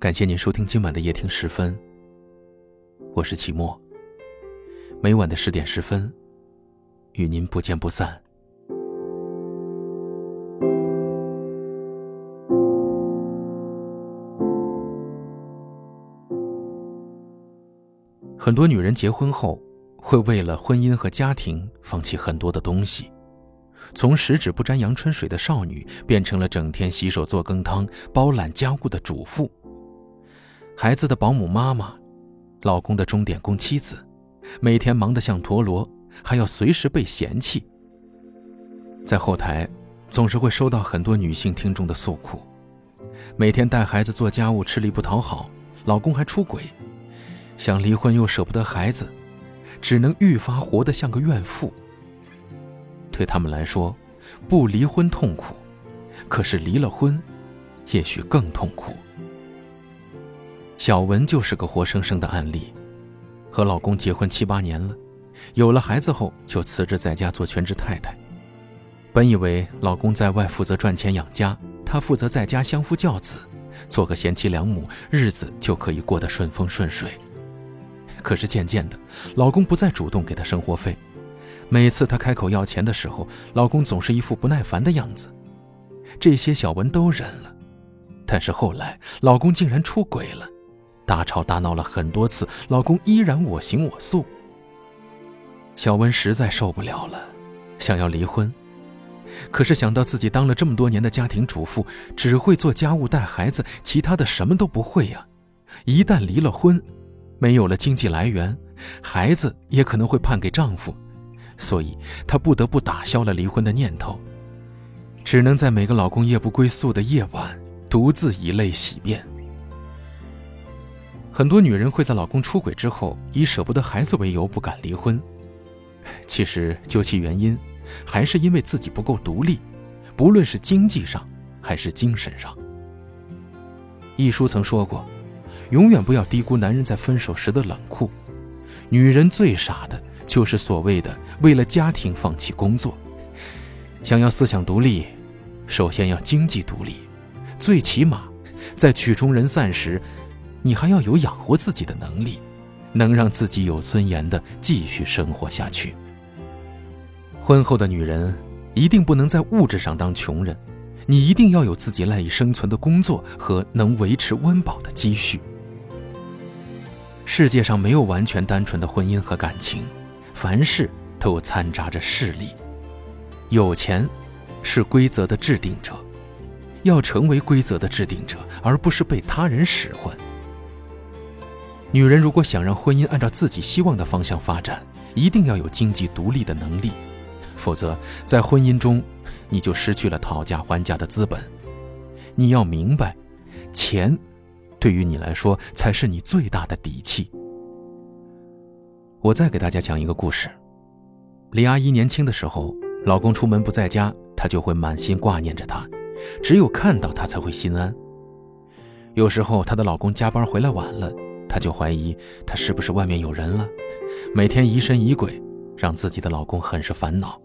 感谢您收听今晚的夜听十分。我是齐墨。每晚的十点十分，与您不见不散。很多女人结婚后，会为了婚姻和家庭放弃很多的东西，从十指不沾阳春水的少女，变成了整天洗手做羹汤、包揽家务的主妇。孩子的保姆妈妈，老公的钟点工妻子，每天忙得像陀螺，还要随时被嫌弃。在后台，总是会收到很多女性听众的诉苦：每天带孩子做家务吃力不讨好，老公还出轨。想离婚又舍不得孩子，只能愈发活得像个怨妇。对他们来说，不离婚痛苦，可是离了婚，也许更痛苦。小文就是个活生生的案例，和老公结婚七八年了，有了孩子后就辞职在家做全职太太。本以为老公在外负责赚钱养家，她负责在家相夫教子，做个贤妻良母，日子就可以过得顺风顺水。可是渐渐的，老公不再主动给她生活费，每次她开口要钱的时候，老公总是一副不耐烦的样子。这些小文都忍了，但是后来老公竟然出轨了，大吵大闹了很多次，老公依然我行我素。小温实在受不了了，想要离婚，可是想到自己当了这么多年的家庭主妇，只会做家务带孩子，其他的什么都不会呀，一旦离了婚。没有了经济来源，孩子也可能会判给丈夫，所以她不得不打消了离婚的念头，只能在每个老公夜不归宿的夜晚，独自以泪洗面。很多女人会在老公出轨之后，以舍不得孩子为由不敢离婚，其实究其原因，还是因为自己不够独立，不论是经济上还是精神上。一书曾说过。永远不要低估男人在分手时的冷酷。女人最傻的就是所谓的为了家庭放弃工作。想要思想独立，首先要经济独立，最起码在曲终人散时，你还要有养活自己的能力，能让自己有尊严的继续生活下去。婚后的女人一定不能在物质上当穷人，你一定要有自己赖以生存的工作和能维持温饱的积蓄。世界上没有完全单纯的婚姻和感情，凡事都掺杂着势力。有钱，是规则的制定者，要成为规则的制定者，而不是被他人使唤。女人如果想让婚姻按照自己希望的方向发展，一定要有经济独立的能力，否则在婚姻中，你就失去了讨价还价的资本。你要明白，钱。对于你来说，才是你最大的底气。我再给大家讲一个故事。李阿姨年轻的时候，老公出门不在家，她就会满心挂念着他，只有看到他才会心安。有时候她的老公加班回来晚了，她就怀疑他是不是外面有人了，每天疑神疑鬼，让自己的老公很是烦恼。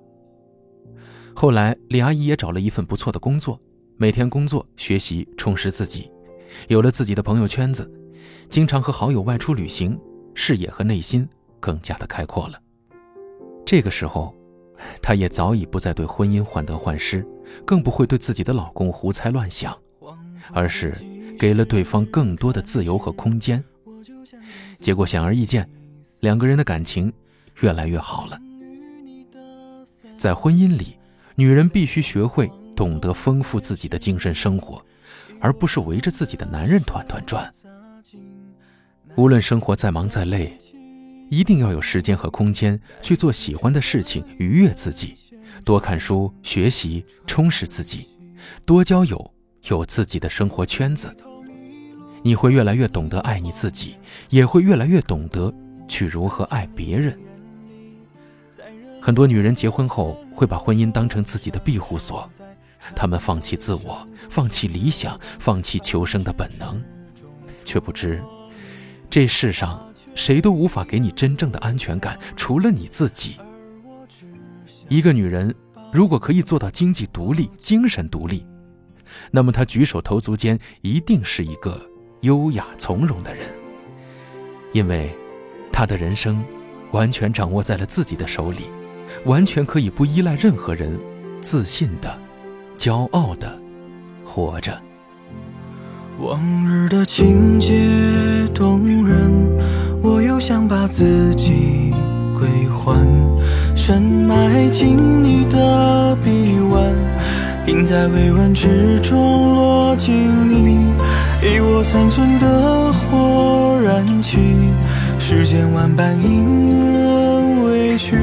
后来李阿姨也找了一份不错的工作，每天工作学习，充实自己。有了自己的朋友圈子，经常和好友外出旅行，视野和内心更加的开阔了。这个时候，她也早已不再对婚姻患得患失，更不会对自己的老公胡猜乱想，而是给了对方更多的自由和空间。结果显而易见，两个人的感情越来越好了。在婚姻里，女人必须学会懂得丰富自己的精神生活。而不是围着自己的男人团团转。无论生活再忙再累，一定要有时间和空间去做喜欢的事情，愉悦自己，多看书、学习，充实自己，多交友，有自己的生活圈子。你会越来越懂得爱你自己，也会越来越懂得去如何爱别人。很多女人结婚后会把婚姻当成自己的庇护所。她们放弃自我，放弃理想，放弃求生的本能，却不知这世上谁都无法给你真正的安全感，除了你自己。一个女人如果可以做到经济独立、精神独立，那么她举手投足间一定是一个优雅从容的人，因为他的人生完全掌握在了自己的手里，完全可以不依赖任何人，自信的、骄傲的活着。往日的情节动人，我又想把自己归还，深埋进你的臂弯，并在未完之中落进你残存的火燃起，世间万般因人委屈，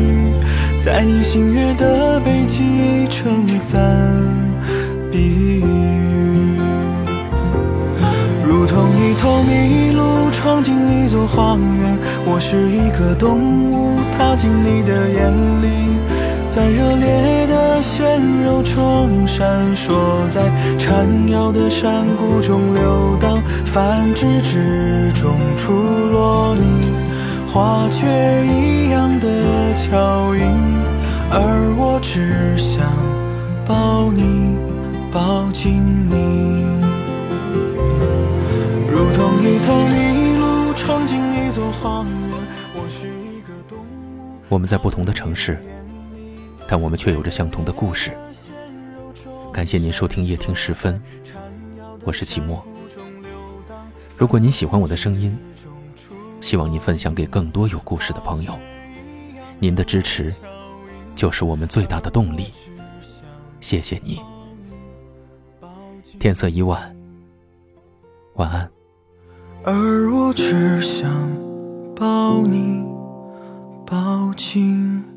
在你星月的背脊撑伞避雨。如同一头麋鹿闯进一座荒原，我是一个动物踏进你的眼里，在热烈的鲜肉中闪烁，在缠绕的山谷中流荡，繁殖之中出落你花雀一样的脚印，而我只想抱你，抱紧你。如同一头麋鹿闯进一座荒原。我是一个动物我们在不同的城市，但我们却有着相同的故事。感谢您收听夜听时分，我是齐墨。如果您喜欢我的声音，希望您分享给更多有故事的朋友。您的支持就是我们最大的动力。谢谢你。天色已晚，晚安。而我只想抱你，抱紧。